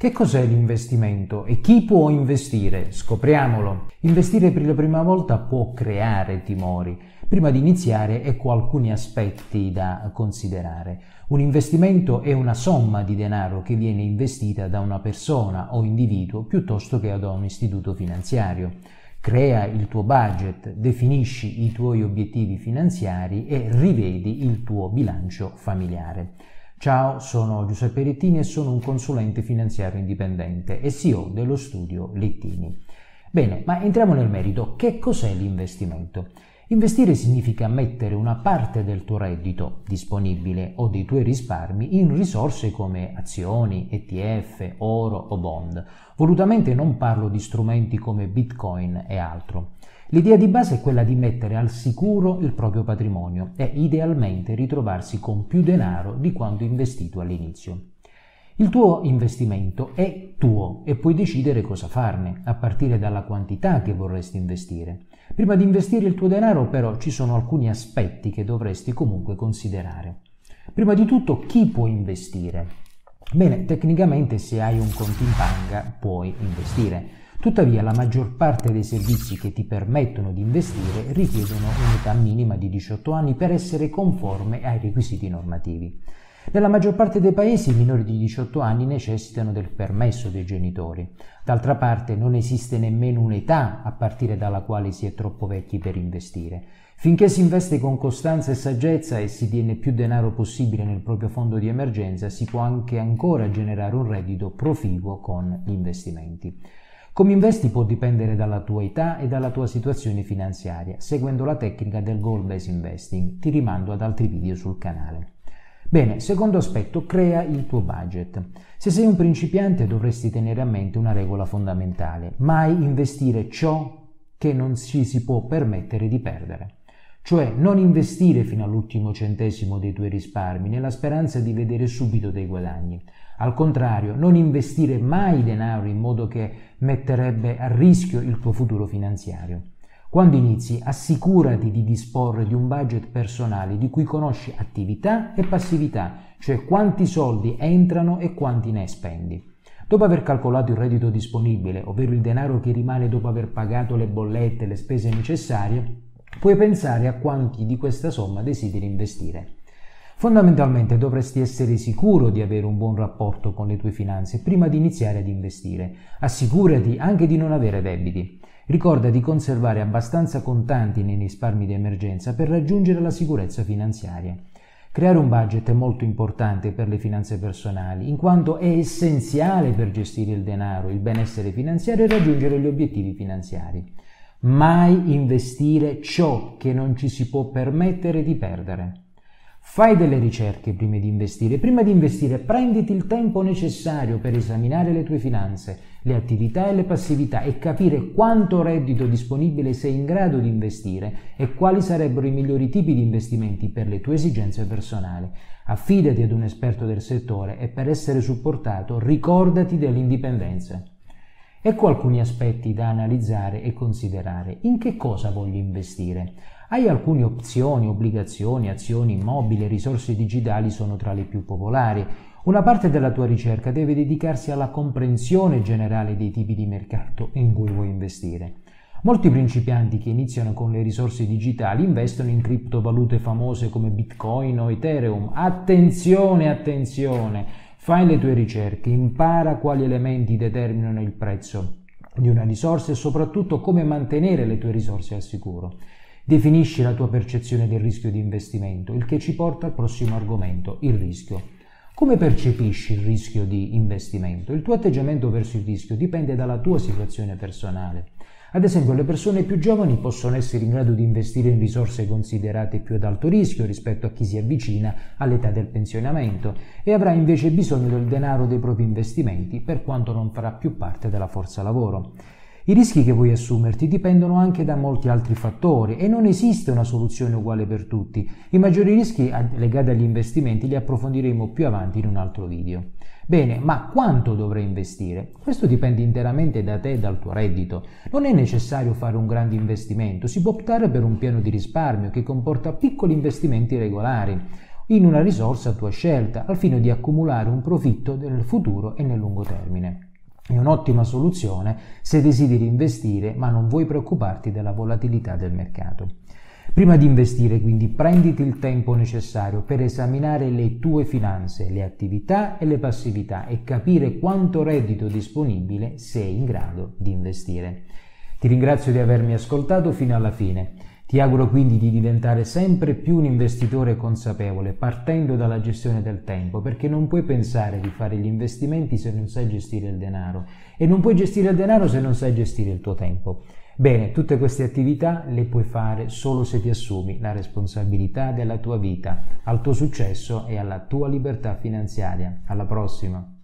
Che cos'è l'investimento e chi può investire? Scopriamolo. Investire per la prima volta può creare timori. Prima di iniziare ecco alcuni aspetti da considerare. Un investimento è una somma di denaro che viene investita da una persona o individuo piuttosto che da un istituto finanziario. Crea il tuo budget, definisci i tuoi obiettivi finanziari e rivedi il tuo bilancio familiare. Ciao, sono Giuseppe Lettini e sono un consulente finanziario indipendente e CEO dello studio Lettini. Bene, ma entriamo nel merito. Che cos'è l'investimento? Investire significa mettere una parte del tuo reddito disponibile o dei tuoi risparmi in risorse come azioni, ETF, oro o bond. Volutamente non parlo di strumenti come Bitcoin e altro. L'idea di base è quella di mettere al sicuro il proprio patrimonio e idealmente ritrovarsi con più denaro di quanto investito all'inizio. Il tuo investimento è tuo e puoi decidere cosa farne, a partire dalla quantità che vorresti investire. Prima di investire il tuo denaro però ci sono alcuni aspetti che dovresti comunque considerare. Prima di tutto chi può investire? Bene, tecnicamente se hai un conto in banca puoi investire. Tuttavia la maggior parte dei servizi che ti permettono di investire richiedono un'età minima di 18 anni per essere conforme ai requisiti normativi. Nella maggior parte dei paesi i minori di 18 anni necessitano del permesso dei genitori. D'altra parte non esiste nemmeno un'età a partire dalla quale si è troppo vecchi per investire. Finché si investe con costanza e saggezza e si tiene più denaro possibile nel proprio fondo di emergenza, si può anche ancora generare un reddito proficuo con gli investimenti. Come investi può dipendere dalla tua età e dalla tua situazione finanziaria, seguendo la tecnica del goal based investing. Ti rimando ad altri video sul canale. Bene, secondo aspetto, crea il tuo budget. Se sei un principiante dovresti tenere a mente una regola fondamentale, mai investire ciò che non ci si può permettere di perdere. Cioè non investire fino all'ultimo centesimo dei tuoi risparmi nella speranza di vedere subito dei guadagni. Al contrario, non investire mai denaro in modo che metterebbe a rischio il tuo futuro finanziario. Quando inizi, assicurati di disporre di un budget personale di cui conosci attività e passività, cioè quanti soldi entrano e quanti ne spendi. Dopo aver calcolato il reddito disponibile, ovvero il denaro che rimane dopo aver pagato le bollette e le spese necessarie, puoi pensare a quanti di questa somma desideri investire. Fondamentalmente dovresti essere sicuro di avere un buon rapporto con le tue finanze prima di iniziare ad investire. Assicurati anche di non avere debiti. Ricorda di conservare abbastanza contanti nei risparmi di emergenza per raggiungere la sicurezza finanziaria. Creare un budget è molto importante per le finanze personali, in quanto è essenziale per gestire il denaro, il benessere finanziario e raggiungere gli obiettivi finanziari. Mai investire ciò che non ci si può permettere di perdere. Fai delle ricerche prima di investire. Prima di investire prenditi il tempo necessario per esaminare le tue finanze, le attività e le passività e capire quanto reddito disponibile sei in grado di investire e quali sarebbero i migliori tipi di investimenti per le tue esigenze personali. Affidati ad un esperto del settore e per essere supportato ricordati dell'indipendenza. Ecco alcuni aspetti da analizzare e considerare. In che cosa voglio investire? Hai alcune opzioni, obbligazioni, azioni, immobili, risorse digitali sono tra le più popolari. Una parte della tua ricerca deve dedicarsi alla comprensione generale dei tipi di mercato in cui vuoi investire. Molti principianti che iniziano con le risorse digitali investono in criptovalute famose come Bitcoin o Ethereum. Attenzione, attenzione! Fai le tue ricerche, impara quali elementi determinano il prezzo di una risorsa e soprattutto come mantenere le tue risorse al sicuro. Definisci la tua percezione del rischio di investimento, il che ci porta al prossimo argomento, il rischio. Come percepisci il rischio di investimento? Il tuo atteggiamento verso il rischio dipende dalla tua situazione personale. Ad esempio, le persone più giovani possono essere in grado di investire in risorse considerate più ad alto rischio rispetto a chi si avvicina all'età del pensionamento e avrà invece bisogno del denaro dei propri investimenti per quanto non farà più parte della forza lavoro. I rischi che vuoi assumerti dipendono anche da molti altri fattori e non esiste una soluzione uguale per tutti. I maggiori rischi legati agli investimenti li approfondiremo più avanti in un altro video. Bene, ma quanto dovrai investire? Questo dipende interamente da te e dal tuo reddito. Non è necessario fare un grande investimento, si può optare per un piano di risparmio che comporta piccoli investimenti regolari. in una risorsa a tua scelta, al fine di accumulare un profitto nel futuro e nel lungo termine. È un'ottima soluzione se desideri investire ma non vuoi preoccuparti della volatilità del mercato. Prima di investire, quindi, prenditi il tempo necessario per esaminare le tue finanze, le attività e le passività e capire quanto reddito disponibile sei in grado di investire. Ti ringrazio di avermi ascoltato fino alla fine. Ti auguro quindi di diventare sempre più un investitore consapevole, partendo dalla gestione del tempo, perché non puoi pensare di fare gli investimenti se non sai gestire il denaro e non puoi gestire il denaro se non sai gestire il tuo tempo. Bene, tutte queste attività le puoi fare solo se ti assumi la responsabilità della tua vita, al tuo successo e alla tua libertà finanziaria. Alla prossima!